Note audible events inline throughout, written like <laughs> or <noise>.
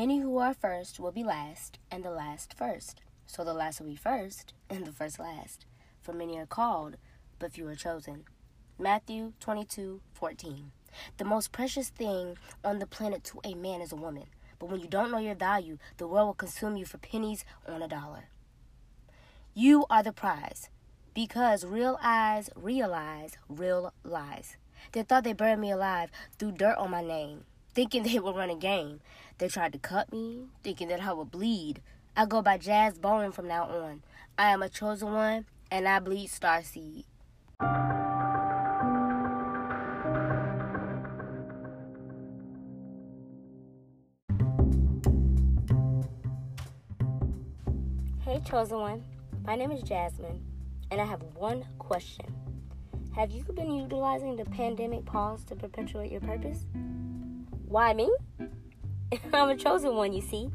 Many who are first will be last, and the last first. So the last will be first, and the first last. For many are called, but few are chosen. Matthew 22 14. The most precious thing on the planet to a man is a woman. But when you don't know your value, the world will consume you for pennies on a dollar. You are the prize. Because real eyes realize real lies. They thought they buried me alive, threw dirt on my name, thinking <laughs> they would run a game. They tried to cut me, thinking that I would bleed. I go by Jazz Bowen from now on. I am a chosen one, and I bleed starseed. Hey, chosen one. My name is Jasmine, and I have one question. Have you been utilizing the pandemic pause to perpetuate your purpose? Why me? <laughs> I'm a chosen one, you see.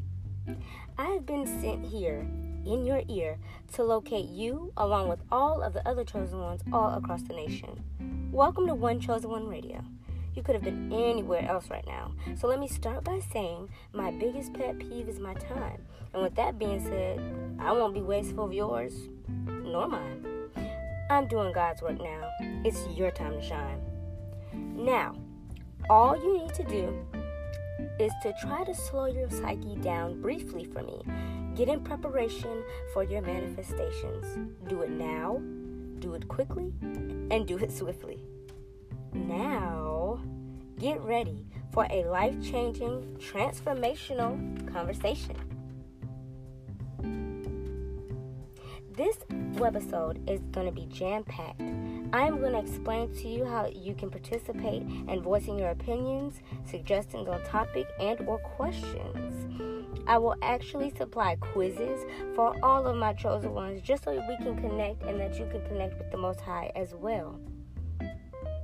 I have been sent here in your ear to locate you along with all of the other chosen ones all across the nation. Welcome to One Chosen One Radio. You could have been anywhere else right now. So let me start by saying my biggest pet peeve is my time. And with that being said, I won't be wasteful of yours nor mine. I'm doing God's work now. It's your time to shine. Now, all you need to do is to try to slow your psyche down briefly for me. Get in preparation for your manifestations. Do it now, do it quickly, and do it swiftly. Now, get ready for a life changing, transformational conversation. This webisode is going to be jam packed. I am going to explain to you how you can participate in voicing your opinions, suggestions on topic, and or questions. I will actually supply quizzes for all of my chosen ones just so we can connect and that you can connect with the Most High as well.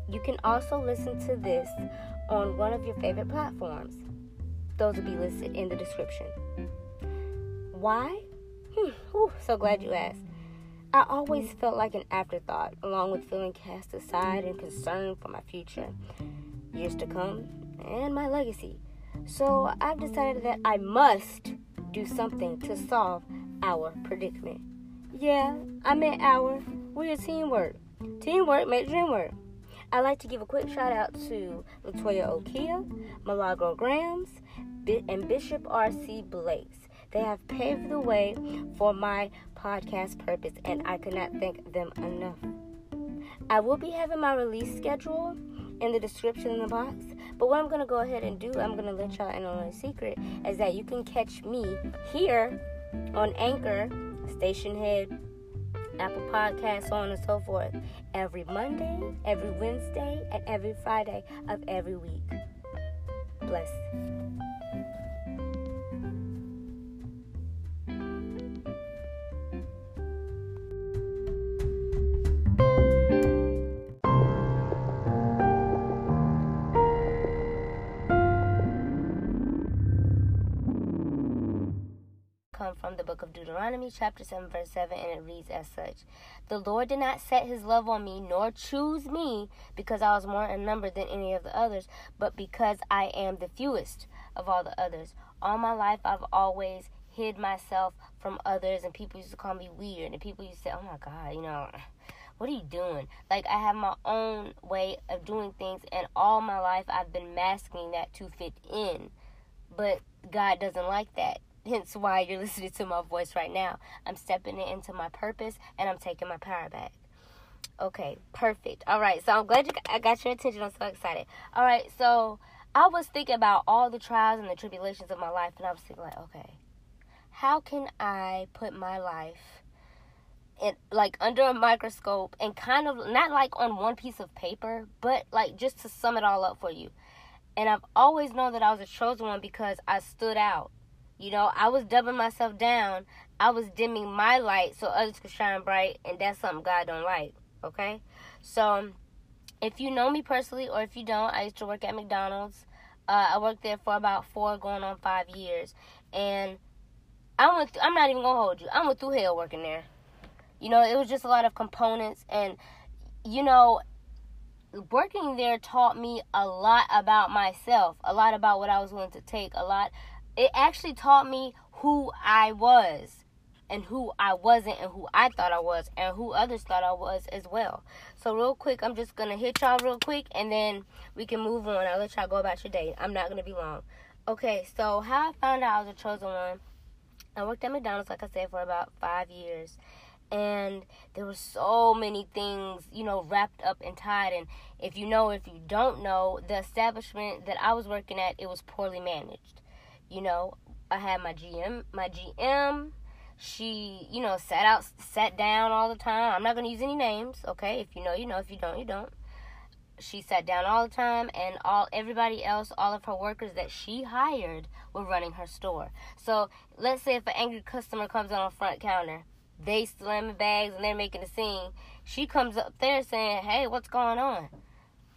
You can also listen to this on one of your favorite platforms. Those will be listed in the description. Why? Hmm, whew, so glad you asked. I always felt like an afterthought, along with feeling cast aside and concerned for my future, years to come, and my legacy. So I've decided that I must do something to solve our predicament. Yeah, I meant our. We're a teamwork. Teamwork makes dream work. I'd like to give a quick shout out to Latoya Okia, Milagro Gramz, and Bishop R.C. Blakes. They have paved the way for my podcast purpose, and I could not thank them enough. I will be having my release schedule in the description in the box. But what I'm going to go ahead and do, I'm going to let y'all in on a secret, is that you can catch me here on Anchor, Stationhead, Apple Podcasts, so on and so forth, every Monday, every Wednesday, and every Friday of every week. Bless. Come from the book of Deuteronomy, chapter 7, verse 7, and it reads as such The Lord did not set his love on me, nor choose me, because I was more in number than any of the others, but because I am the fewest of all the others. All my life, I've always hid myself from others, and people used to call me weird, and people used to say, Oh my God, you know what are you doing? Like, I have my own way of doing things, and all my life I've been masking that to fit in. But God doesn't like that hence why you're listening to my voice right now. I'm stepping it into my purpose and I'm taking my power back. Okay, perfect. All right, so I'm glad you, I got your attention. I'm so excited. All right, so I was thinking about all the trials and the tribulations of my life, and I was thinking, like, okay, how can I put my life in, like, under a microscope and kind of not like on one piece of paper, but like just to sum it all up for you. And I've always known that I was a chosen one because I stood out. You know, I was dubbing myself down. I was dimming my light so others could shine bright, and that's something God don't like. Okay, so if you know me personally, or if you don't, I used to work at McDonald's. Uh, I worked there for about four, going on five years, and I went. Th- I'm not even gonna hold you. I went through hell working there. You know, it was just a lot of components, and you know, working there taught me a lot about myself, a lot about what I was willing to take, a lot it actually taught me who I was and who I wasn't and who I thought I was and who others thought I was as well. So real quick, I'm just gonna hit y'all real quick and then we can move on. I'll let y'all go about your day. I'm not gonna be long. Okay, so how I found out I was a chosen one. I worked at McDonald's, like I said, for about five years. And there were so many things, you know, wrapped up and tied. And if you know, if you don't know, the establishment that I was working at, it was poorly managed. You know, I had my GM, my GM, she, you know, sat out, sat down all the time. I'm not going to use any names, okay? If you know, you know. If you don't, you don't. She sat down all the time, and all everybody else, all of her workers that she hired, were running her store. So let's say if an angry customer comes on the front counter, they slamming bags and they're making a scene. She comes up there saying, "Hey, what's going on?"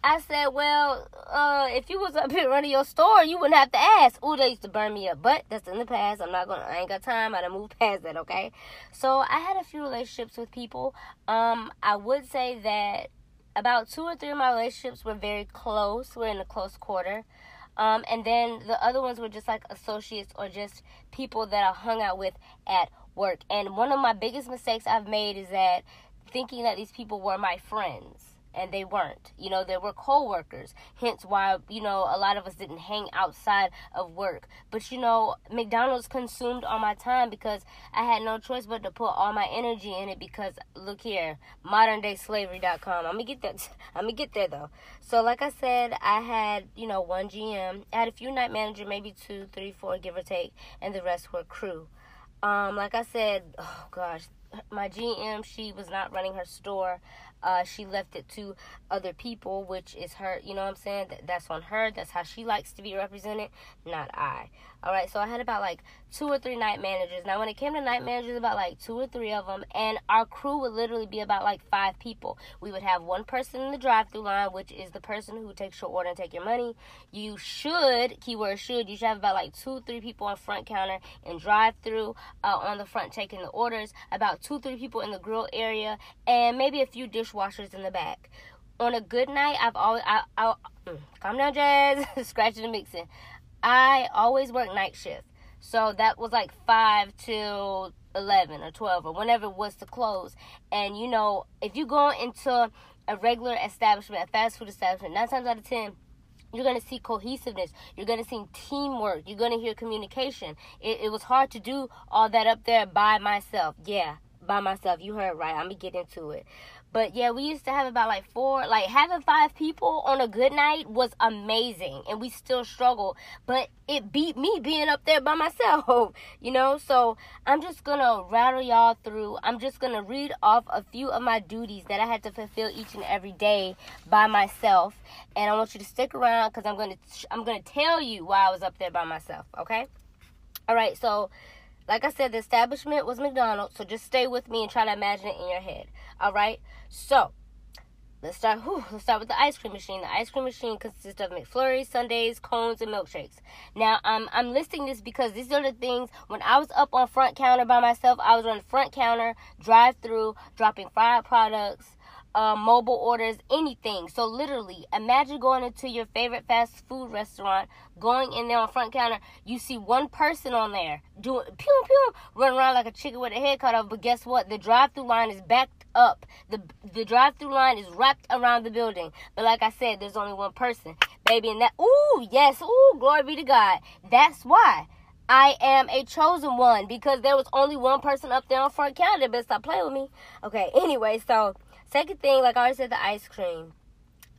I said, well, uh, if you was up here running your store, you wouldn't have to ask. Ooh, they used to burn me up. But that's in the past. I'm not gonna I ain't got time. I done moved <laughs> past that, okay? So I had a few relationships with people. Um, I would say that about two or three of my relationships were very close. We're in a close quarter. Um, and then the other ones were just like associates or just people that I hung out with at work. And one of my biggest mistakes I've made is that thinking that these people were my friends and they weren't. You know, they were co-workers. Hence why, you know, a lot of us didn't hang outside of work. But you know, McDonald's consumed all my time because I had no choice but to put all my energy in it because look here, modernDaySlavery.com. I'm gonna get that. <laughs> I'm gonna get there though. So like I said, I had, you know, one GM. I had a few night manager, maybe two, three, four, give or take, and the rest were crew. Um, like I said, oh gosh, my GM, she was not running her store. Uh, she left it to other people, which is her, you know what I'm saying? That, that's on her. That's how she likes to be represented, not I. All right, so I had about like two or three night managers. Now, when it came to night managers, about like two or three of them, and our crew would literally be about like five people. We would have one person in the drive-through line, which is the person who takes your order and take your money. You should, keyword should, you should have about like two, three people on front counter and drive-through uh, on the front taking the orders. About two, three people in the grill area, and maybe a few dishwashers in the back on a good night, I've always I, I mm, calm down, Jazz, <laughs> scratching and mixing. I always work night shift. So that was like 5 till 11 or 12 or whenever it was to close. And you know, if you go into a regular establishment, a fast food establishment, nine times out of 10, you're going to see cohesiveness. You're going to see teamwork. You're going to hear communication. It, it was hard to do all that up there by myself. Yeah, by myself. You heard right. I'm going to get into it. But yeah, we used to have about like four, like having five people on a good night was amazing. And we still struggle. But it beat me being up there by <laughs> myself, you know? So I'm just gonna rattle y'all through. I'm just gonna read off a few of my duties that I had to fulfill each and every day by myself. And I want you to stick around because I'm gonna I'm gonna tell you why I was up there by myself, okay? Alright, so like I said, the establishment was McDonald's, so just stay with me and try to imagine it in your head. All right. So let's start. Whew, let's start with the ice cream machine. The ice cream machine consists of McFlurries, sundaes, cones, and milkshakes. Now I'm I'm listing this because these are the things. When I was up on front counter by myself, I was on the front counter, drive through, dropping fried products uh, mobile orders, anything. So literally, imagine going into your favorite fast food restaurant, going in there on front counter, you see one person on there doing pew pew, running around like a chicken with a head cut off. But guess what? The drive-through line is backed up. The the drive-through line is wrapped around the building. But like I said, there's only one person, baby, and that. Ooh, yes, ooh, glory be to God. That's why. I am a chosen one because there was only one person up there on front counter. But stop playing with me. Okay, <laughs> anyway, so Second thing, like I already said, the ice cream.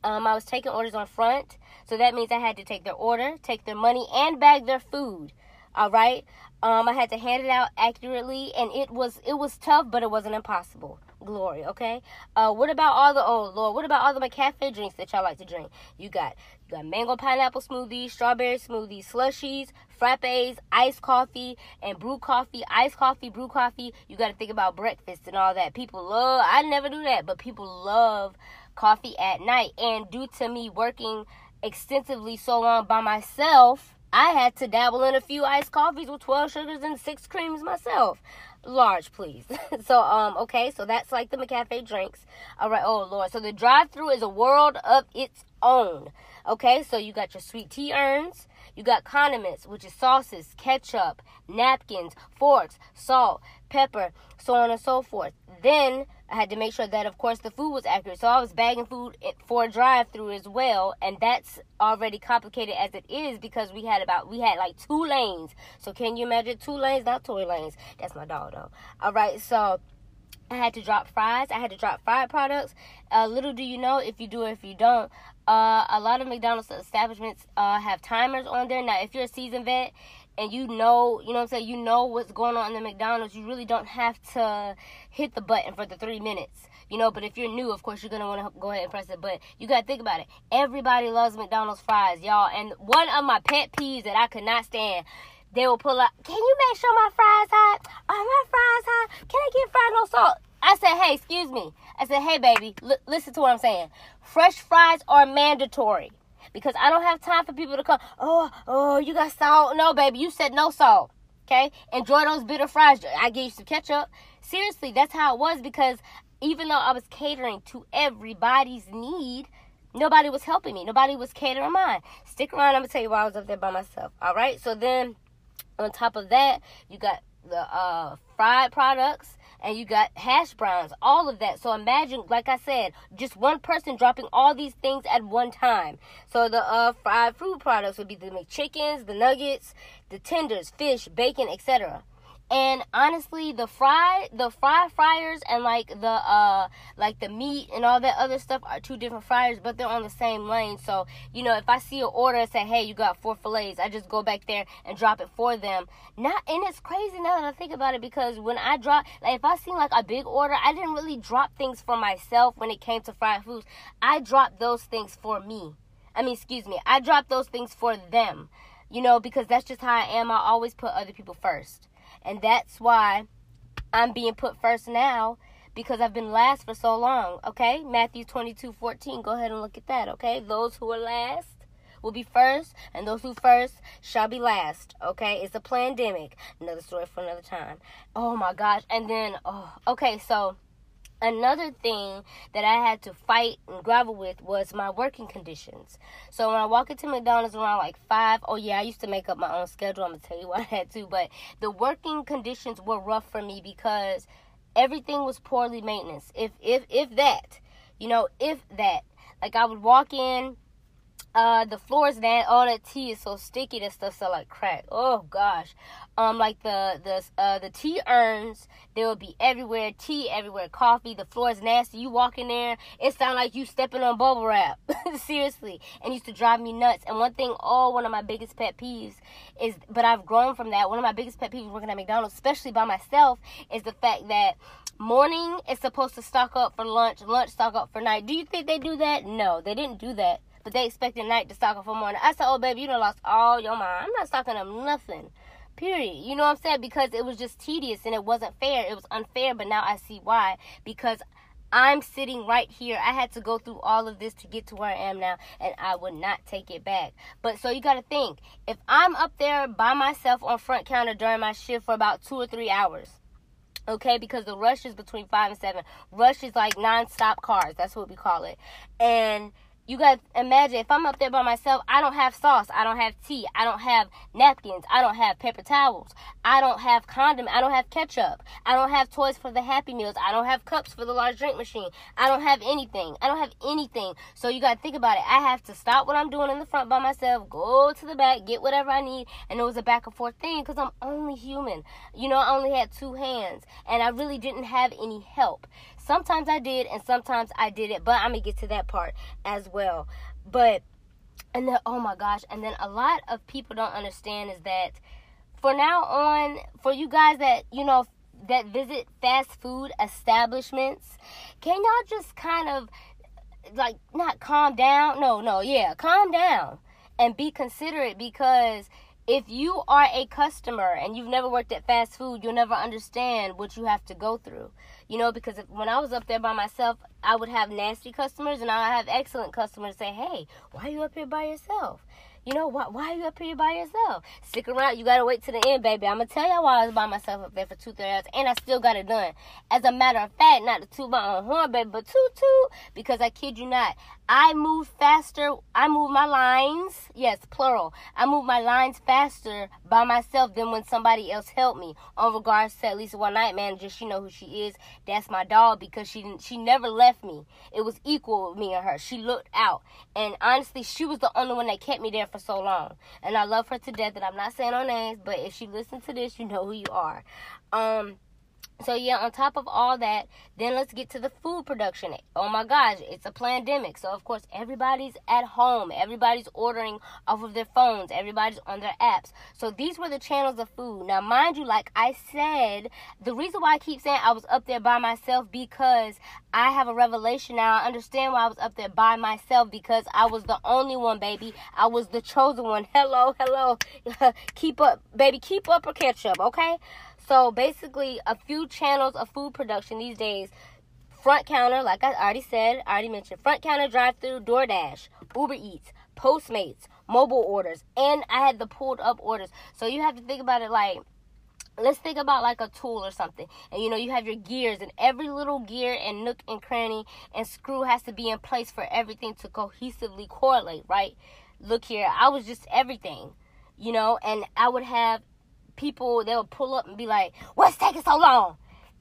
Um, I was taking orders on front, so that means I had to take their order, take their money, and bag their food. All right. Um, I had to hand it out accurately, and it was it was tough, but it wasn't impossible. Glory, okay. Uh, what about all the oh Lord? What about all the my cafe drinks that y'all like to drink? You got got mango pineapple smoothies, strawberry smoothies, slushies, frappes, iced coffee, and brew coffee, iced coffee, brew coffee. You got to think about breakfast and all that. People love. I never do that, but people love coffee at night. And due to me working extensively so long by myself I had to dabble in a few iced coffees with 12 sugars and six creams myself. Large, please. <laughs> so, um, okay, so that's like the McCafe drinks. All right, oh Lord. So the drive through is a world of its own. Okay, so you got your sweet tea urns, you got condiments, which is sauces, ketchup, napkins, forks, salt, pepper, so on and so forth. Then I had to make sure that, of course, the food was accurate. So I was bagging food for a drive-through as well, and that's already complicated as it is because we had about we had like two lanes. So can you imagine two lanes, not toy lanes? That's my dog though. All right, so. I had to drop fries. I had to drop fried products. Uh, little do you know, if you do or if you don't, uh, a lot of McDonald's establishments uh, have timers on there. Now, if you're a seasoned vet, and you know, you know what I'm saying, you know what's going on in the McDonald's, you really don't have to hit the button for the three minutes. You know, but if you're new, of course, you're gonna want to go ahead and press it. But you gotta think about it. Everybody loves McDonald's fries, y'all. And one of my pet peeves that I could not stand, they will pull up. Can you make sure my fries hot? Are my fries hot? Can I get fried no salt? I said, hey, excuse me. I said, hey, baby, l- listen to what I'm saying. Fresh fries are mandatory because I don't have time for people to come. Oh, oh, you got salt? No, baby, you said no salt. Okay, enjoy those bitter fries. I gave you some ketchup. Seriously, that's how it was because even though I was catering to everybody's need, nobody was helping me. Nobody was catering mine. Stick around. I'm gonna tell you why I was up there by myself. All right. So then, on top of that, you got the uh, fried products and you got hash browns, all of that. So imagine, like I said, just one person dropping all these things at one time. So the uh, fried food products would be the McChickens, the nuggets, the tenders, fish, bacon, etc. And honestly, the fry, the fry fryers and like the uh like the meat and all that other stuff are two different fryers, but they're on the same lane. So you know, if I see an order and say, "Hey, you got four fillets," I just go back there and drop it for them. Not and it's crazy now that I think about it because when I drop, like if I seen like a big order, I didn't really drop things for myself when it came to fried foods. I dropped those things for me. I mean, excuse me, I dropped those things for them. You know, because that's just how I am. I always put other people first. And that's why I'm being put first now because I've been last for so long. Okay? Matthew 22 14. Go ahead and look at that. Okay? Those who are last will be first, and those who first shall be last. Okay? It's a pandemic. Another story for another time. Oh my gosh. And then, oh, okay, so another thing that I had to fight and gravel with was my working conditions. So when I walk into McDonald's around like five, oh yeah, I used to make up my own schedule. I'm gonna tell you <laughs> what I had to, but the working conditions were rough for me because everything was poorly maintenance. If if if that, you know, if that, like I would walk in uh, the floors that all that tea is so sticky that stuff so like crack. Oh gosh. Um, like the the uh the tea urns, they will be everywhere. Tea everywhere. Coffee. The floor is nasty. You walk in there, it sounds like you stepping on bubble wrap. <laughs> Seriously, and used to drive me nuts. And one thing, oh, one of my biggest pet peeves is, but I've grown from that. One of my biggest pet peeves working at McDonald's, especially by myself, is the fact that morning is supposed to stock up for lunch, lunch stock up for night. Do you think they do that? No, they didn't do that but they expected night to stock up for morning. I said, oh, baby, you done lost all your mind. I'm not stocking up nothing. Period. You know what I'm saying? Because it was just tedious and it wasn't fair. It was unfair, but now I see why. Because I'm sitting right here. I had to go through all of this to get to where I am now, and I would not take it back. But so you got to think if I'm up there by myself on front counter during my shift for about two or three hours, okay, because the rush is between five and seven. Rush is like non-stop cars. That's what we call it. And you guys imagine if I'm up there by myself, I don't have sauce, I don't have tea, I don't have napkins, I don't have paper towels, I don't have condom, I don't have ketchup, I don't have toys for the Happy Meals, I don't have cups for the large drink machine, I don't have anything, I don't have anything. So you gotta think about it. I have to stop what I'm doing in the front by myself, go to the back, get whatever I need, and it was a back and forth thing because I'm only human. You know, I only had two hands, and I really didn't have any help. Sometimes I did, and sometimes I didn't. But I'm gonna get to that part as well. But and then oh my gosh, and then a lot of people don't understand is that for now on, for you guys that you know that visit fast food establishments, can y'all just kind of like not calm down? No, no, yeah, calm down and be considerate because if you are a customer and you've never worked at fast food, you'll never understand what you have to go through. You know, because if, when I was up there by myself, I would have nasty customers and I have excellent customers say, "Hey, why are you up here by yourself?" You know, why, why are you up here by yourself? Stick around. You got to wait to the end, baby. I'm to tell y'all why I was by myself up there for two, three hours. And I still got it done. As a matter of fact, not to toot my own horn, baby, but toot toot. Because I kid you not, I move faster. I move my lines. Yes, plural. I move my lines faster by myself than when somebody else helped me. On regards to at least one night manager, she know who she is. That's my dog because she didn't, she never left me. It was equal with me and her. She looked out, and honestly, she was the only one that kept me there for so long. And I love her to death. And I'm not saying her names, but if she listens to this, you know who you are. Um, so yeah, on top of all that, then let's get to the food production. Oh my gosh, it's a pandemic. So of course everybody's at home. Everybody's ordering off of their phones. Everybody's on their apps. So these were the channels of food. Now mind you, like I said, the reason why I keep saying I was up there by myself because I have a revelation now. I understand why I was up there by myself because I was the only one, baby. I was the chosen one. Hello, hello. <laughs> keep up, baby. Keep up or catch up, okay? So basically, a few channels of food production these days. Front counter, like I already said, I already mentioned, front counter, drive through, DoorDash, Uber Eats, Postmates, mobile orders, and I had the pulled up orders. So you have to think about it like let's think about like a tool or something and you know you have your gears and every little gear and nook and cranny and screw has to be in place for everything to cohesively correlate right look here i was just everything you know and i would have people they would pull up and be like, "What's taking so long?"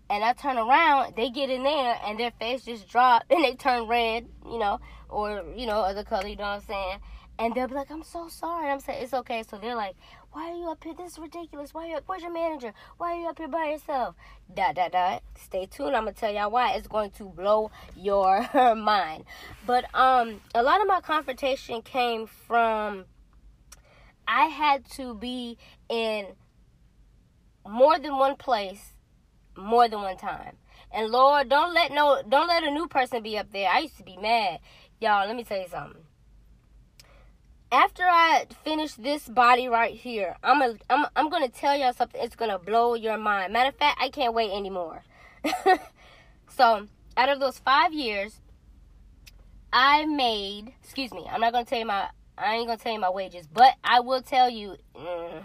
And I turn around, they get in there, and their face just drop, <laughs> and they turn red, you know, or you know, other color. You know what I'm saying? And they'll be like, "I'm so sorry." I'm saying, "It's okay." So they're like, "Why are you up here? This is ridiculous. Why are you? Up, Where's your manager? Why are you up here by yourself?" Dot dot dot. Stay tuned. I'm gonna tell y'all why. It's going to blow your <laughs> mind. But um, a lot of my confrontation came from I had to be in more than one place, more than one time. And Lord, don't let no don't let a new person be up there. I used to be mad. Y'all, let me tell you something. After I finish this body right here, I'm a, I'm I'm gonna tell y'all something. It's gonna blow your mind. Matter of fact, I can't wait anymore. <laughs> so, out of those five years, I made. Excuse me. I'm not gonna tell you my. I ain't gonna tell you my wages, but I will tell you. Mm,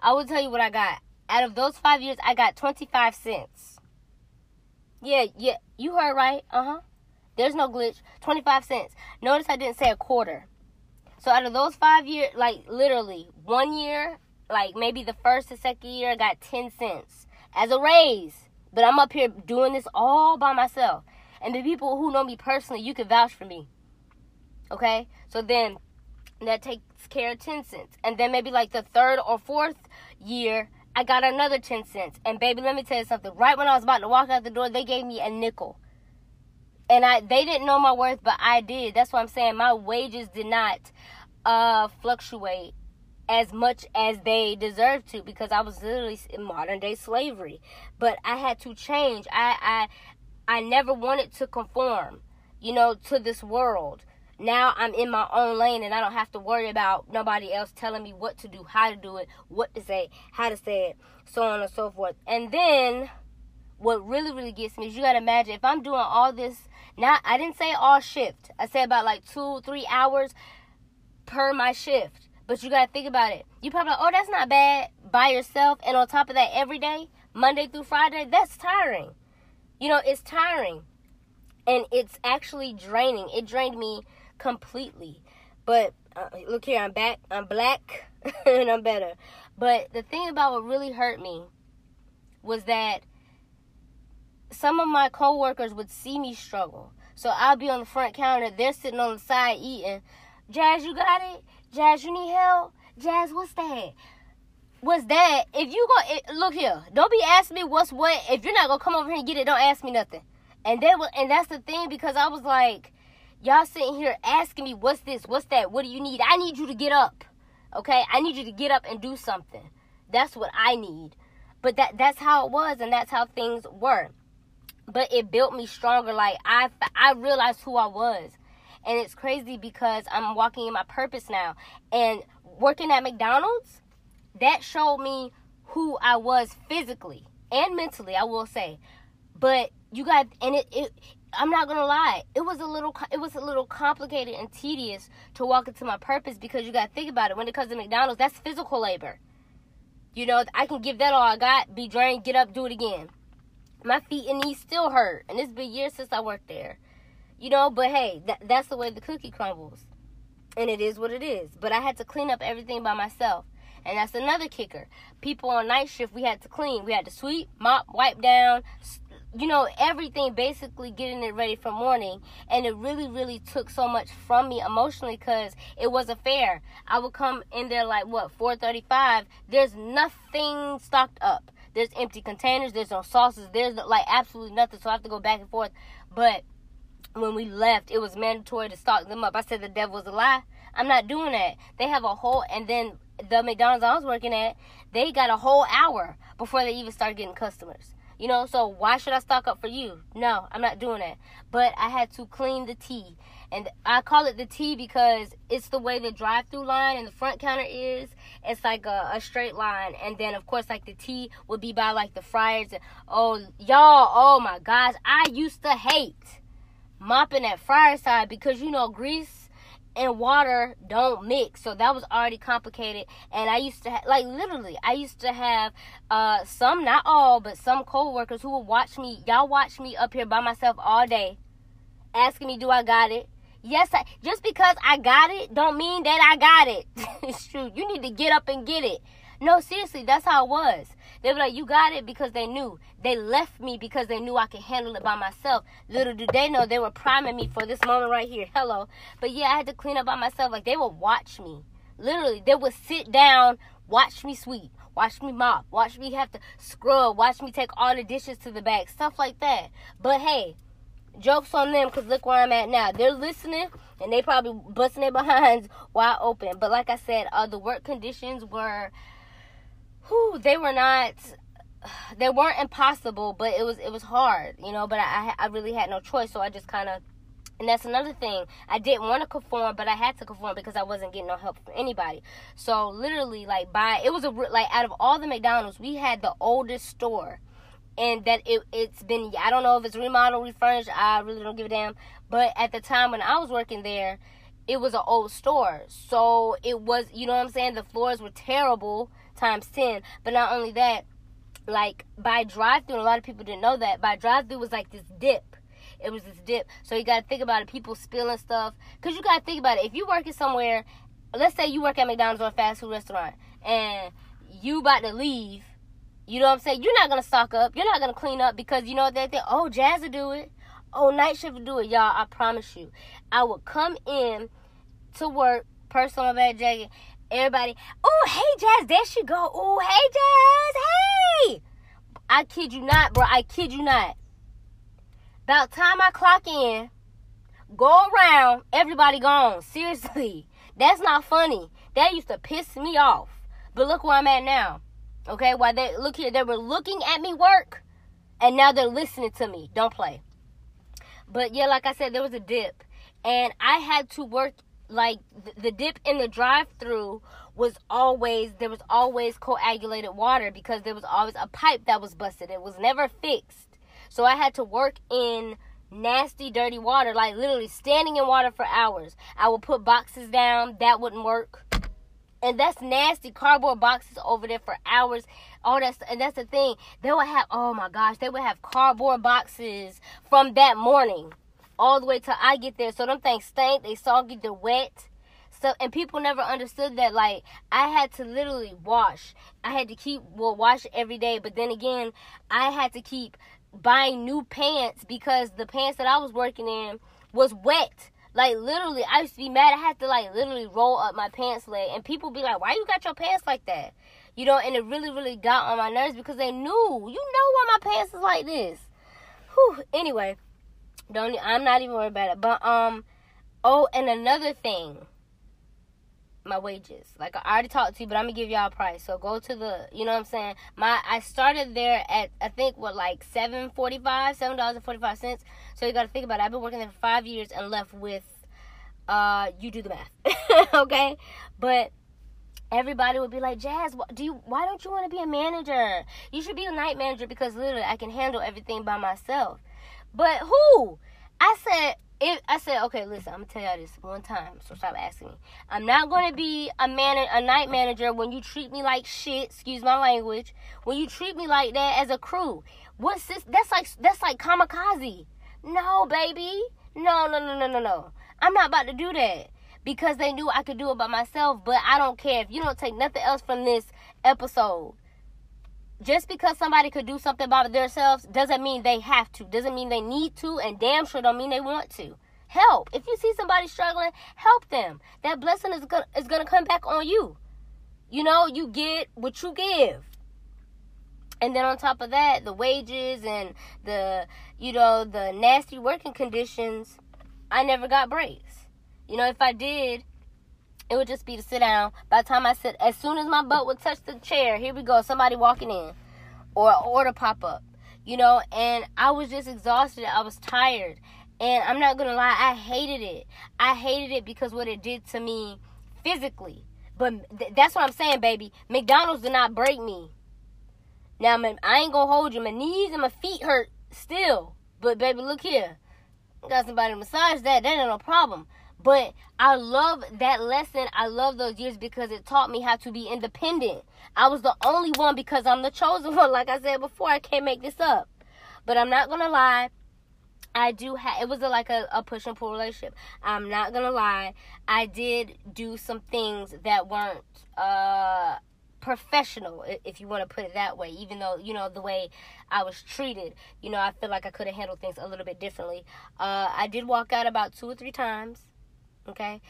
I will tell you what I got out of those five years, I got 25 cents. Yeah, yeah, you heard right. Uh huh. There's no glitch. 25 cents. Notice I didn't say a quarter. So out of those five years, like literally one year, like maybe the first or second year, I got 10 cents as a raise. But I'm up here doing this all by myself. And the people who know me personally, you can vouch for me. Okay? So then that takes care of 10 cents. And then maybe like the third or fourth year, I got another 10 cents. And baby, let me tell you something. Right when I was about to walk out the door, they gave me a nickel. And I they didn't know my worth, but I did. That's what I'm saying. My wages did not uh fluctuate as much as they deserved to because I was literally in modern day slavery. But I had to change. I I I never wanted to conform, you know, to this world now I'm in my own lane and I don't have to worry about nobody else telling me what to do, how to do it, what to say, how to say it, so on and so forth. And then what really, really gets me is you gotta imagine if I'm doing all this, not I didn't say all shift. I said about like two, three hours per my shift. But you gotta think about it. You probably like, oh that's not bad by yourself and on top of that every day, Monday through Friday, that's tiring. You know, it's tiring. And it's actually draining. It drained me completely. But uh, look here, I'm back. I'm black <laughs> and I'm better. But the thing about what really hurt me was that some of my coworkers would see me struggle. So I'll be on the front counter, they're sitting on the side eating. Jazz, you got it? Jazz, you need help? Jazz, what's that? What's that? If you go, it, look here, don't be asking me what's what. If you're not gonna come over here and get it, don't ask me nothing. And they will, and that's the thing because I was like, Y'all sitting here asking me, what's this? What's that? What do you need? I need you to get up. Okay? I need you to get up and do something. That's what I need. But that that's how it was and that's how things were. But it built me stronger. Like I I realized who I was. And it's crazy because I'm walking in my purpose now. And working at McDonald's, that showed me who I was physically and mentally, I will say. But you got and it, it I'm not gonna lie, it was a little it was a little complicated and tedious to walk into my purpose because you gotta think about it. When it comes to McDonald's, that's physical labor. You know, I can give that all I got, be drained, get up, do it again. My feet and knees still hurt, and it's been years since I worked there. You know, but hey, that, that's the way the cookie crumbles, and it is what it is. But I had to clean up everything by myself. And that's another kicker. People on night shift, we had to clean. We had to sweep, mop, wipe down, you know, everything basically getting it ready for morning. And it really, really took so much from me emotionally because it wasn't fair. I would come in there like, what, 435. There's nothing stocked up. There's empty containers. There's no sauces. There's like absolutely nothing. So I have to go back and forth. But when we left, it was mandatory to stock them up. I said the devil's a lie. I'm not doing that. They have a whole, and then the McDonald's I was working at, they got a whole hour before they even start getting customers. You know, so why should I stock up for you? No, I'm not doing that. But I had to clean the T. And I call it the T because it's the way the drive through line and the front counter is. It's like a, a, straight line. And then, of course, like the T would be by like the fryers. Oh, y'all, oh my gosh. I used to hate mopping fryer side because, you know, grease and water don't mix. So that was already complicated. And i used to ha- like literally i used to have uh some not all but some co-workers who would watch me y'all watch me up here by myself all day asking me do i got it? Yes I, just because i got it don't mean that i got it. <laughs> It's true. You need to get up and get it. No seriously that's how it was they were like, you got it because they knew. They left me because they knew I could handle it by myself. Little do they know they were priming me for this moment right here. Hello. But yeah, I had to clean up by myself. Like they would watch me. Literally, they would sit down, watch me sweep, watch me mop, watch me have to scrub, watch me take all the dishes to the back, stuff like that. But hey, jokes on them because look where I'm at now. They're listening and they probably busting their <laughs> behinds wide open. But like I said, uh, the work conditions were they were not they weren't impossible, but it was it was hard, you know. But I I really had no choice, so I just kind of. And that's another thing. I didn't want to conform, but I had to conform because I wasn't getting no help from anybody. So literally, like by it was a like out of all the McDonald's, we had the oldest store, and that it it's been I don't know if it's remodeled, refurnished. I really don't give a damn. But at the time when I was working there, it was an old store, so it was you know what I'm saying. The floors were terrible times 10. But not only that, like by drive through, a lot of people didn't know that. By drive through was like this dip. It was this dip. So you gotta think about it, people spilling stuff. Cause you gotta think about it. If you working somewhere, let's say you work at McDonald's or a fast food restaurant and you about to leave, you know what I'm saying? You're not gonna stock up. You're not gonna clean up because you know that they think, oh, Jazz will do it. Oh, night shift will do it, y'all. I promise you. I would come in to work, personal bad jacket, Everybody, oh, hey, Jazz, there she go. Oh, hey, Jazz, hey. I kid you not, bro. I kid you not. About time I clock in, go around, everybody gone. Seriously. <laughs> That's not funny. That used to piss me off. But look where I'm at now. Okay, while they look here, they were looking at me work, and now they're listening to me. Don't play. But yeah, like I said, there was a dip, and I had to work like the dip in the drive-through was always there was always coagulated water because there was always a pipe that was busted. It was never fixed. So I had to work in nasty dirty water like literally standing in water for hours. I would put boxes down, that wouldn't work. And that's nasty cardboard boxes over there for hours. All that and that's the thing. They would have oh my gosh, they would have cardboard boxes from that morning all the way till I get there. So them things stink, they soggy, they're wet. So and people never understood that like I had to literally wash. I had to keep well wash every day, but then again, I had to keep buying new pants because the pants that I was working in was wet. Like literally, I used to be mad. I had to like literally roll up my pants leg, and people be like, "Why you got your pants like that?" You know, and it really, really got on my nerves because they knew, you know, why my pants is like this. Whew. Anyway, don't I'm not even worried about it. But um oh and another thing. My wages. Like I already talked to you, but I'm gonna give y'all a price. So go to the you know what I'm saying? My I started there at I think what like seven forty five, seven dollars and forty five cents. So you gotta think about it. I've been working there for five years and left with uh you do the math. <laughs> okay? But everybody would be like, Jazz, do you? Why don't you want to be a manager? You should be a night manager because literally I can handle everything by myself. But who? I said, if I said, okay, listen, I'm gonna tell y'all this one time, so stop asking me. I'm not gonna be a man, a night manager when you treat me like shit. Excuse my language. When you treat me like that as a crew, what's this? That's like that's like kamikaze. No, baby. No, no, no, no, no, no. I'm not about to do that because they knew I could do it by myself. But I don't care if you don't take nothing else from this episode. Just because somebody could do something by themselves doesn't mean they have to. Doesn't mean they need to, and damn sure don't mean they want to. Help. If you see somebody struggling, help them. That blessing is gonna is gonna come back on you. You know, you get what you give. And then on top of that, the wages and the you know, the nasty working conditions, I never got breaks. You know, if I did, it would just be to sit down. By the time I sit, as soon as my butt would touch the chair, here we go, somebody walking in, or order pop up, you know. And I was just exhausted. I was tired, and I'm not gonna lie, I hated it. I hated it because what it did to me physically. But th- that's what I'm saying, baby. McDonald's did not break me. Now, I ain't gonna hold you. My knees and my feet hurt still. But baby, look here. Got somebody to massage that. That ain't no problem. But I love that lesson. I love those years because it taught me how to be independent. I was the only one because I'm the chosen <laughs> one. Like I said before, I can't make this up. But I'm not gonna lie. I do have it was a, like a, a push and pull relationship. I'm not gonna lie. I did do some things that weren't uh professional if you want to put it that way even though you know the way i was treated you know i feel like i could have handled things a little bit differently uh, i did walk out about two or three times okay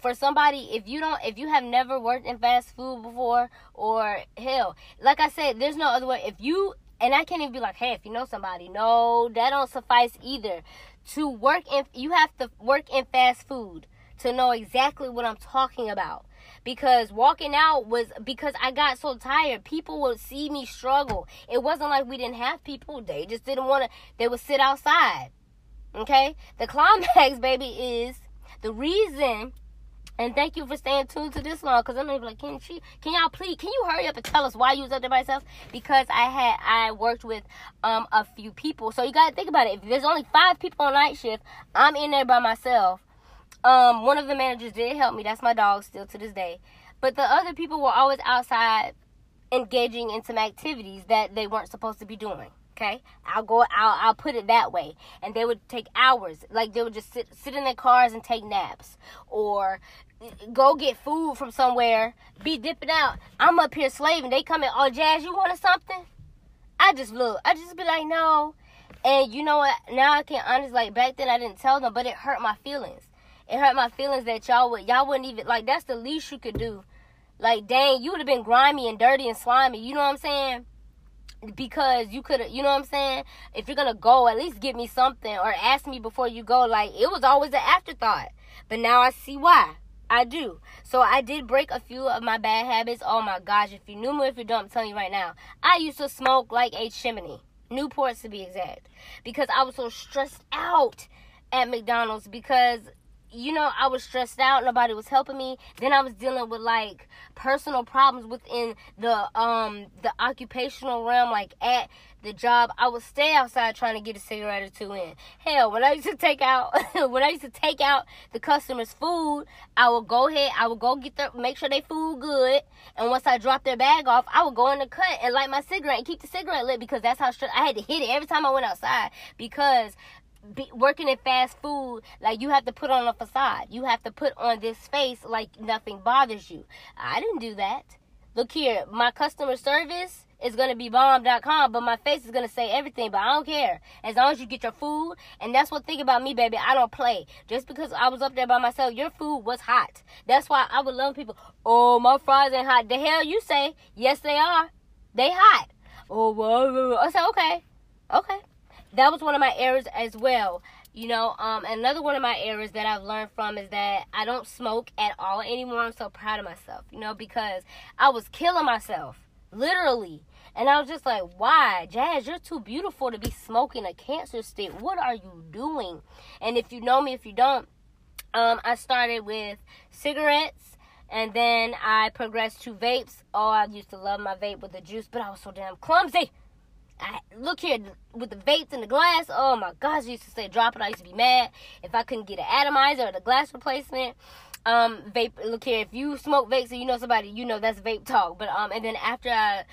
for somebody if you don't if you have never worked in fast food before or hell like i said there's no other way if you and i can't even be like hey if you know somebody no that don't suffice either to work in you have to work in fast food to know exactly what i'm talking about because walking out was because I got so tired. People would see me struggle. It wasn't like we didn't have people. They just didn't want to. They would sit outside. Okay. The <laughs> climax, baby, is the reason, and thank you for staying tuned to this long, because I'm gonna be like, can she, can y'all please, can you hurry up and tell us why you was up there by yourself? Because I had, I worked with um a few people, so you gotta think about it. If there's only five people on night shift, I'm in there by myself. Um, one of the managers did help me. That's my dog still to this day. But the other people were always outside engaging in some activities that they weren't supposed to be doing. Okay, I'll go. I'll I'll put it that way. And they would take hours. Like they would just sit sit in their cars and take naps, or go get food from somewhere. Be dipping out. I'm up here slaving. They come in. Oh, Jazz, you wanted something? I just look. I just be like, no. And you know what? Now I can honestly like back then I didn't tell them, but it hurt my feelings. It hurt my feelings that y'all would y'all wouldn't even like. That's the least you could do. Like, dang, you would have been grimy and dirty and slimy. You know what I'm saying? Because you could you know what I'm saying? If you're gonna go, at least give me something or ask me before you go. Like it was always an afterthought. But now I see why. I do. So I did break a few of my bad habits. Oh my gosh, if you knew me, if you don't, I'm telling you right now. I used to smoke like a chimney. Newports to be exact. Because I was so stressed out at McDonald's because you know, I was stressed out. Nobody was helping me. Then I was dealing with like personal problems within the um the occupational realm, like at the job. I would stay outside trying to get a cigarette or two in. Hell, when I used to take out <laughs> when I used to take out the customers' food, I would go ahead. I would go get their make sure they food good, and once I dropped their bag off, I would go in the cut and light my cigarette and keep the cigarette lit because that's how stressed I had to hit it every time I went outside because be, working in fast food, like you have to put on a facade. You have to put on this face like nothing bothers you. I didn't do that. Look here, my customer service is gonna be bomb.com, but my face is gonna say everything, but I don't care. As long as you get your food, and that's one thing about me, baby, I don't play. Just because I was up there by myself, your food was hot. That's why I would love people, oh, my fries ain't hot. The hell you say? Yes, they are. They hot. Oh, well, I said, okay. Okay that was one of my errors as well. You know, um, another one of my errors that I've learned from is that I don't smoke at all anymore. I'm so proud of myself, you know, because I was killing myself, literally. And I was just like, why? Jazz, you're too beautiful to be smoking a cancer stick. What are you doing? And if you know me, if you don't, um, I started with cigarettes and then I progressed to vapes. Oh, I used to love my vape with the juice, but I was so damn clumsy. I, look here with the vapes and the glass. Oh my gosh, I used to say drop it. I used to be mad if I couldn't get an atomizer or the glass replacement. Um, vape. Look here, if you smoke vapes and you know somebody, you know that's vape talk. But um, and then after I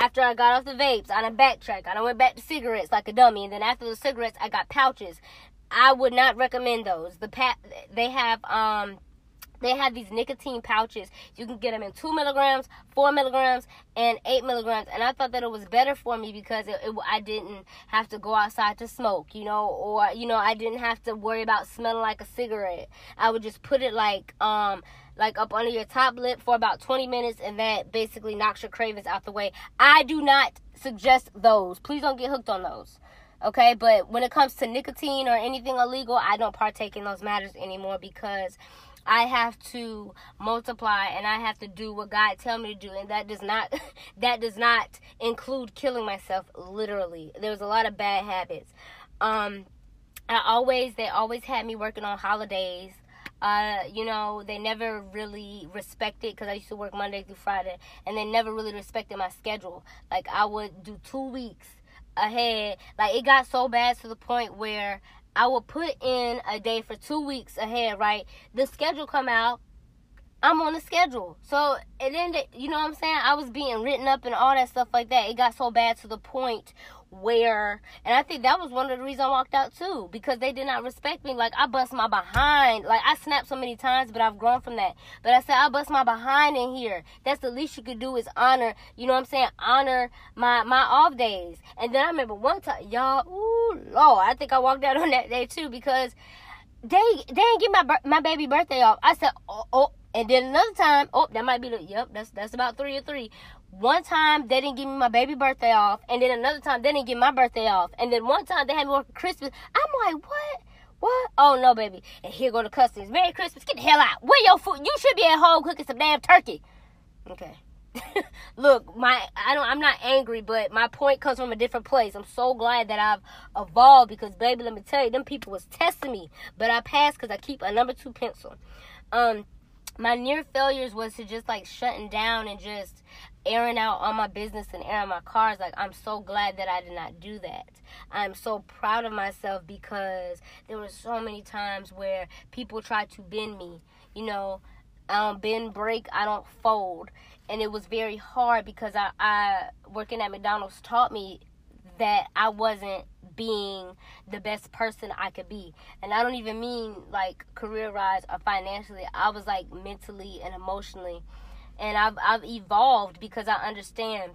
after I got off the vapes, I done backtrack. I done went back to cigarettes like a dummy, and then after the cigarettes, I got pouches. I would not recommend those. The pat they have um they have these nicotine pouches. You can get them in two milligrams, four milligrams, and eight milligrams. And I thought that it was better for me because it, it, I didn't have to go outside to smoke, you know, or you know, I didn't have to worry about smelling like a cigarette. I would just put it like um like up under your top lip for about 20 minutes, and that basically knocks your cravings out the way. I do not suggest those. Please don't get hooked on those. Okay, but when it comes to nicotine or anything illegal, I don't partake in those matters anymore because I have to multiply and I have to do what God tell me to do and that does not <laughs> that does not include killing myself literally. There's a lot of bad habits. Um I always they always had me working on holidays. Uh, you know, they never really respected because I used to work Monday through Friday, and they never really respected my schedule. Like I would do two weeks ahead. Like it got so bad to the point where I will put in a day for two weeks ahead, right? The schedule come out. I'm on the schedule. So it ended, you know what I'm saying? I was being written up and all that stuff like that. It got so bad to the point where and I think that was one of the reasons I walked out too because they did not respect me. Like I bust my behind. Like I snapped so many times but I've grown from that. But I said I bust my behind in here. That's the least you could do is honor you know what I'm saying? Honor my my off days. And then I remember one time y'all ooh lord I think I walked out <laughs> on that day too because they they didn't give my my baby birthday off. I said oh, oh and then another time, oh, that might be the yep, that's that's about three or three. One time they didn't give me my baby birthday off, and then another time they didn't give my birthday off, and then one time they had me work Christmas. I'm like, what? What? Oh no, baby! And here go the customers. Merry Christmas! Get the hell out! Where your food? You should be at home cooking some damn turkey. Okay. <laughs> Look, my I don't I'm not angry, but my point comes from a different place. I'm so glad that I've evolved because baby, let me tell you, them people was testing me, but I passed because I keep a number two pencil. Um, my near failures was to just like shutting down and just airing out all my business and airing my cars. Like, I'm so glad that I did not do that. I'm so proud of myself because there were so many times where people tried to bend me. You know, I don't bend, break, I don't fold. And it was very hard because I, I working at McDonald's taught me that I wasn't being the best person I could be. And I don't even mean like career wise or financially. I was like mentally and emotionally and I've I've evolved because I understand.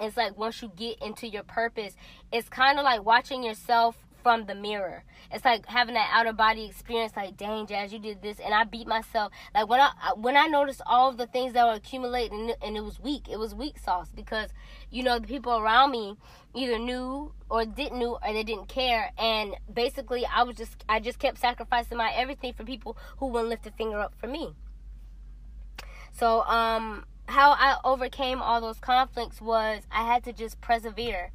It's like once you get into your purpose, it's kind of like watching yourself from the mirror. It's like having that outer body experience. Like, dang, Jazz, you did this, and I beat myself. Like when I when I noticed all the things that were accumulating, and it was weak. It was weak sauce because you know the people around me either knew or didn't knew or they didn't care, and basically I was just I just kept sacrificing my everything for people who wouldn't lift a finger up for me. So, um, how I overcame all those conflicts was I had to just persevere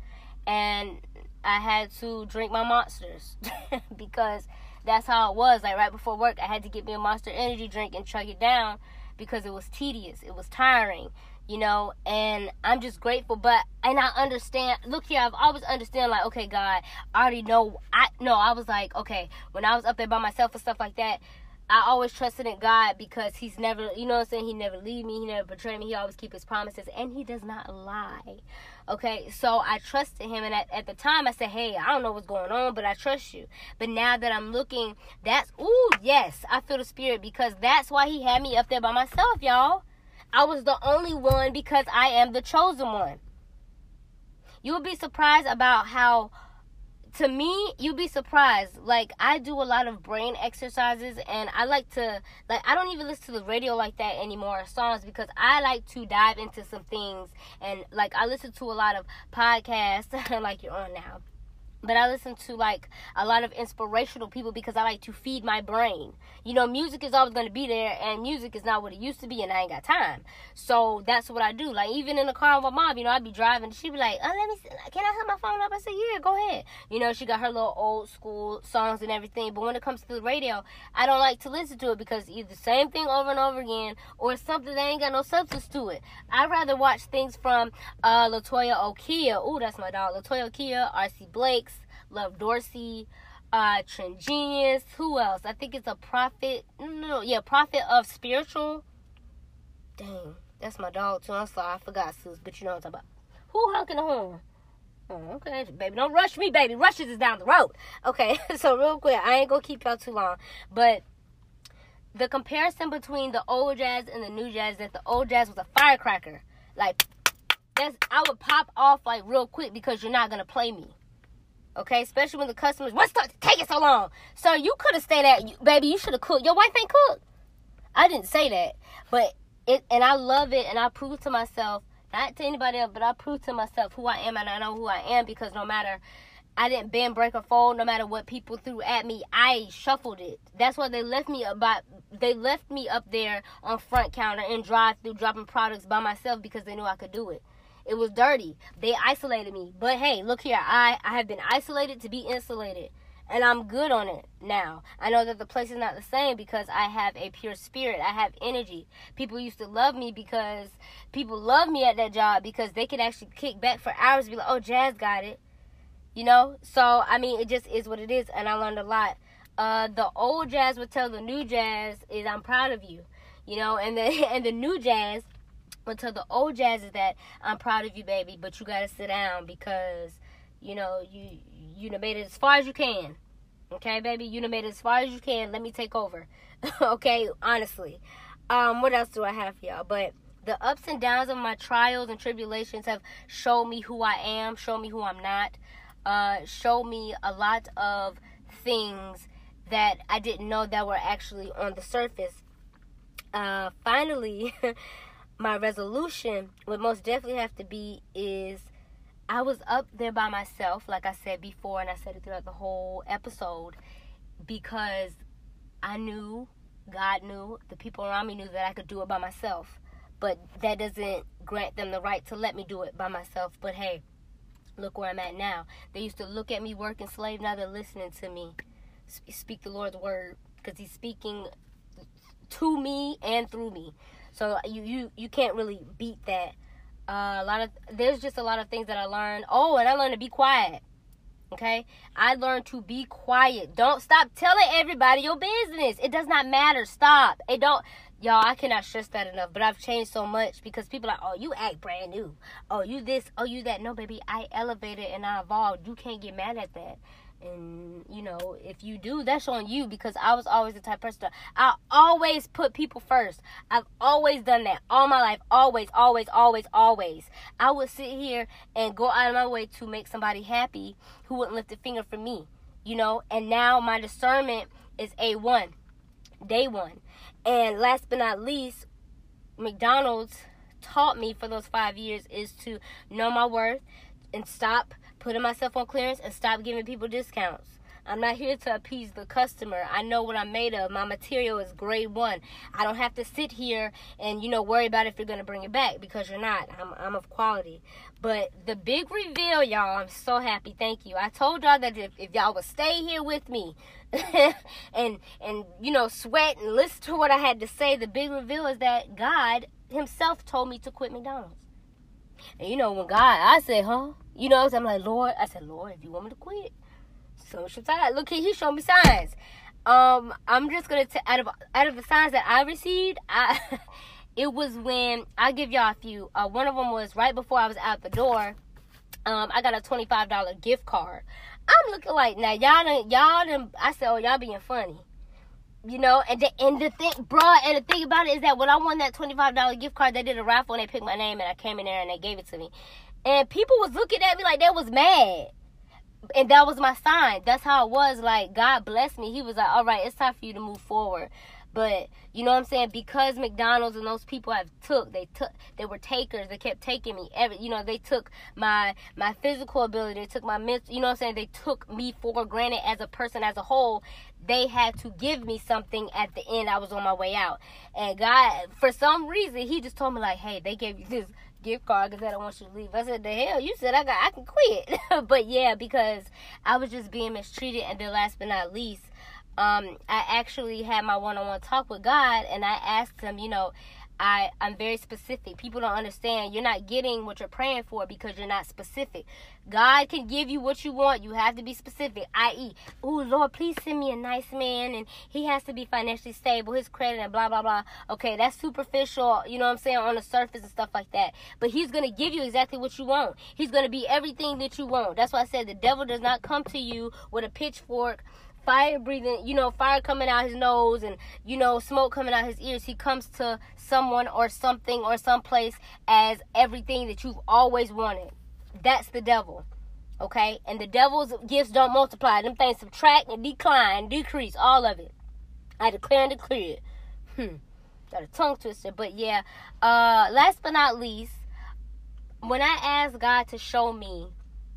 and I had to drink my monsters <laughs> because that's how it was. Like right before work, I had to get me a monster energy drink and chug it down because it was tedious, it was tiring, you know. And I'm just grateful, but and I understand. Look here, I've always understand like, okay, God, I already know. I no, I was like, okay, when I was up there by myself and stuff like that. I always trusted in God because He's never, you know what I'm saying? He never leave me. He never betrayed me. He always keep His promises, and He does not lie. Okay, so I trusted Him, and at, at the time I said, "Hey, I don't know what's going on, but I trust you." But now that I'm looking, that's ooh, yes, I feel the Spirit because that's why He had me up there by myself, y'all. I was the only one because I am the chosen one. You would be surprised about how to me, you'd be surprised. Like I do a lot of brain exercises, and I like to like I don't even listen to the radio like that anymore, songs because I like to dive into some things, and like I listen to a lot of podcasts, <laughs> like you're on now, but I listen to like a lot of inspirational people because I like to feed my brain. You know, music is always going to be there, and music is not what it used to be, and I ain't got time. So that's what I do. Like even in the car with my mom, you know, I'd be driving, she'd be like, "Oh, let me, see. can I hook my phone up?" I said, "Yeah, go ahead." You know, she got her little old school songs and everything, but when it comes to the radio, I don't like to listen to it because either the same thing over and over again, or something that ain't got no substance to it. I'd rather watch things from uh, Latoya Okia. Oh, that's my dog, Latoya Okia, R.C. Blakes. Love Dorsey, uh, Trend Genius. Who else? I think it's a prophet. No, no, yeah, prophet of spiritual. Dang, that's my dog too. I'm sorry, I forgot Sus, but you know what I'm talking about. Who honking the horn? Oh, okay, baby, don't rush me, baby. Rushes is down the road. Okay, <laughs> so real quick, I ain't gonna keep y'all too long, but the comparison between the old jazz and the new jazz that the old jazz was a firecracker. Like that's I would pop off like real quick because you're not gonna play me. Okay, especially when the customers, what's taking so long? So you could have stayed at, baby. You should have cooked. Your wife ain't cooked. I didn't say that, but it, and I love it, and I prove to myself, not to anybody else, but I prove to myself who I am, and I know who I am because no matter, I didn't bend, break, or fold. No matter what people threw at me, I shuffled it. That's why they left me about. They left me up there on front counter and drive through dropping products by myself because they knew I could do it. It was dirty. They isolated me. But hey, look here. I, I have been isolated to be insulated. And I'm good on it now. I know that the place is not the same because I have a pure spirit. I have energy. People used to love me because people love me at that job because they could actually kick back for hours be like, oh, Jazz got it. You know? So, I mean, it just is what it is. And I learned a lot. Uh, the old jazz would tell the new jazz is I'm proud of you. You know, and the <laughs> and the new jazz but to the old jazz is that I'm proud of you, baby, but you gotta sit down because you know you you know made it as far as you can. Okay, baby, you know made it as far as you can. Let me take over. <laughs> okay, honestly. Um, what else do I have for y'all? But the ups and downs of my trials and tribulations have shown me who I am, show me who I'm not, uh, show me a lot of things that I didn't know that were actually on the surface. Uh, finally, <laughs> my resolution would most definitely have to be is I was up there by myself, like I said before, and I said it throughout the whole episode, because I knew, God knew, the people around me knew that I could do it by myself. But that doesn't grant them the right to let me do it by myself. But hey, look where I'm at now. They used to look at me working slave, now they're listening to me speak the Lord's word because He's speaking to me and through me. So you you you can't really beat that. Uh, a lot of there's just a lot of things that I learned. Oh, and I learned to be quiet. Okay, I learned to be quiet. Don't stop telling everybody your business. It does not matter. Stop. It don't. Y'all, I cannot stress that enough. But I've changed so much because people are oh, you act brand new. Oh, you this. Oh, you that. No, baby, I elevated and I evolved. You can't get mad at that and you know if you do that's on you because i was always the type person to, i always put people first. I've always done that all my life always always always always. I would sit here and go out of my way to make somebody happy who wouldn't lift a finger for me you know? And now my discernment is a1 day one. And last but not least mcdonald's taught me for those five years is to know my worth and stop putting myself on clearance and stop giving people discounts. I'm not here to appease the customer. I know what I'm made of. My material is grade one. I don't have to sit here and, you know, worry about if you're to bring it back because you're not. I'm, I'm of quality. But the big reveal, y'all, I'm so happy. Thank you. I told y'all that if, if y'all would stay here with me <laughs> and, and, you know, sweat and listen to what I had to say, the big reveal is that God himself told me to quit McDonald's. And you know, when God, I said, huh? You know, I'm like, Lord, I said, Lord, if you want me to quit, so much time. Look, he, he showed me signs. Um, I'm just gonna t- out of out of the signs that I received, I <laughs> it was when I give y'all a few. Uh, one of them was right before I was out the door. Um, I got a twenty five dollar gift card. I'm looking like now y'all done, y'all done, I said, oh y'all being funny you know, and the and the thing, bruh, and the thing about it is that when I won that twenty five dollar gift card, they did a raffle and they picked my name and I came in there and they gave it to me, and people was looking at me like they was mad, and that was my sign. That's how it was. Like God blessed me. He was like, all right, it's time for you to move forward. But you know what I'm saying? Because McDonald's and those people have took, they took, they were takers. They kept taking me. Every, you know, they took my my physical ability. They took my mental. You know what I'm saying? They took me for granted as a person as a whole. They had to give me something at the end. I was on my way out, and God, for some reason, He just told me like, "Hey, they gave you this." Gift card because I don't want you to leave. I said, the hell, you said I got, I can quit. <laughs> but yeah, because I was just being mistreated. And then last but not least, um, I actually had my one-on-one talk with God, and I asked him, you know, I, I'm very specific. People don't understand. You're not getting what you're praying for because you're not specific. God can give you what you want. You have to be specific. I.e., oh Lord, please send me a nice man and he has to be financially stable, his credit and blah blah blah. Okay, that's superficial, you know what I'm saying, on the surface and stuff like that. But he's gonna give you exactly what you want. He's gonna be everything that you want. That's why I said the devil does not come to you with a pitchfork fire breathing, you know, fire coming out his nose and, you know, smoke coming out his ears. He comes to someone or something or someplace as everything that you've always wanted. That's the devil. Okay? And the devil's gifts don't multiply. Them things subtract and decline, decrease, all of it. I declare and declare it. Hmm. Got a tongue twister. But yeah. Uh last but not least, when I ask God to show me,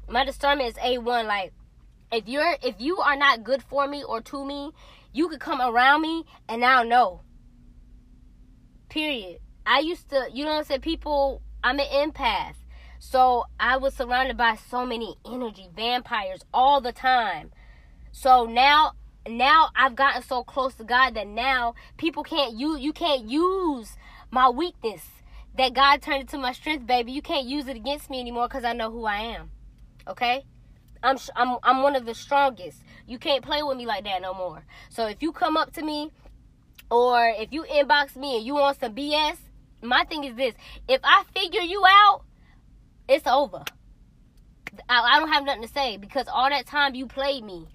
my discernment is A1, like if you're if you are not good for me or to me, you could come around me and I'll know. Period. I used to, you know what I'm saying? People, I'm an empath. So I was surrounded by so many energy vampires all the time. So now now I've gotten so close to God that now people can't use you can't use my weakness that God turned into my strength, baby. You can't use it against me anymore because I know who I am. Okay? I'm I'm I'm one of the strongest. You can't play with me like that no more. So if you come up to me or if you inbox me and you want some BS, my thing is this: if I figure you out, it's over. I, I don't have nothing to say because all that time you played me.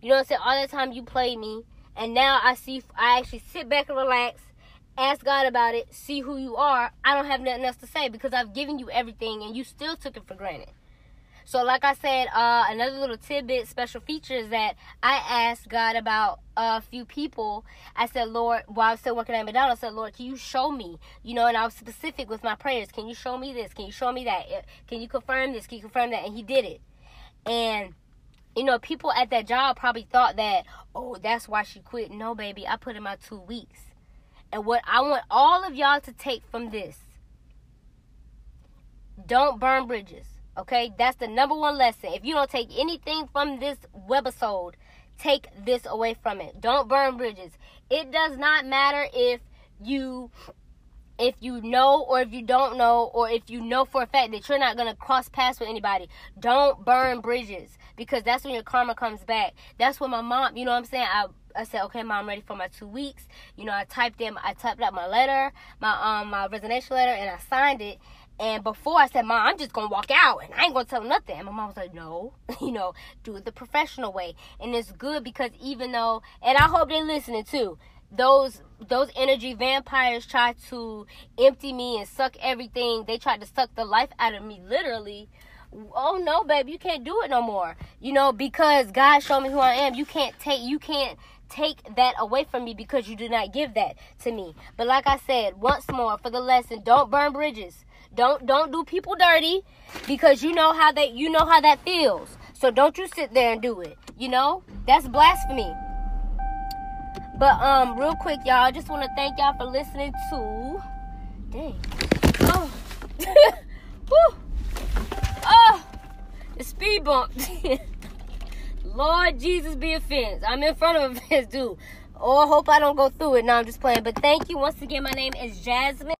You know what I'm saying? All that time you played me, and now I see. I actually sit back and relax, ask God about it, see who you are. I don't have nothing else to say because I've given you everything, and you still took it for granted. So, like I said, uh, another little tidbit, special feature is that I asked God about a few people. I said, Lord, while I was still working at McDonald's, I said, Lord, can you show me? You know, and I was specific with my prayers. Can you show me this? Can you show me that? Can you confirm this? Can you confirm that? And He did it. And you know, people at that job probably thought that, oh, that's why she quit. No, baby, I put in my two weeks. And what I want all of y'all to take from this don't burn bridges. Okay, that's the number one lesson. If you don't take anything from this webisode, take this away from it. Don't burn bridges. It does not matter if you if you know or if you don't know or if you know for a fact that you're not going to cross paths with anybody don't burn bridges because that's when your karma comes back that's when my mom you know what i'm saying i I said, okay, mom, I'm ready for my two weeks. You know, I typed in, I typed out my letter, my um, my resignation letter, and I signed it. And before I said, Mom, I'm just gonna walk out and I ain't gonna tell nothing. And my mom was like, No, <laughs> you know, do it the professional way. And it's good because even though and I hope they're listening too, those those energy vampires try to empty me and suck everything. They tried to suck the life out of me literally. Oh no, babe, you can't do it no more. You know, because God showed me who I am. You can't take you can't take that away from me because you did not give that to me. But like I said, once more for the lesson, don't burn bridges don't don't do people dirty because you know how that you know how that feels. So don't you sit there and do it. You know? That's blasphemy. But um real quick y'all, I just want to thank y'all for listening to Dang. Oh. <laughs> Woo. Oh. The speed bump. <laughs> Lord Jesus be offense. I'm in front of a <laughs> fence, dude. Oh, I hope I don't go through it. No, I'm just playing. But thank you once again. My name is Jasmine.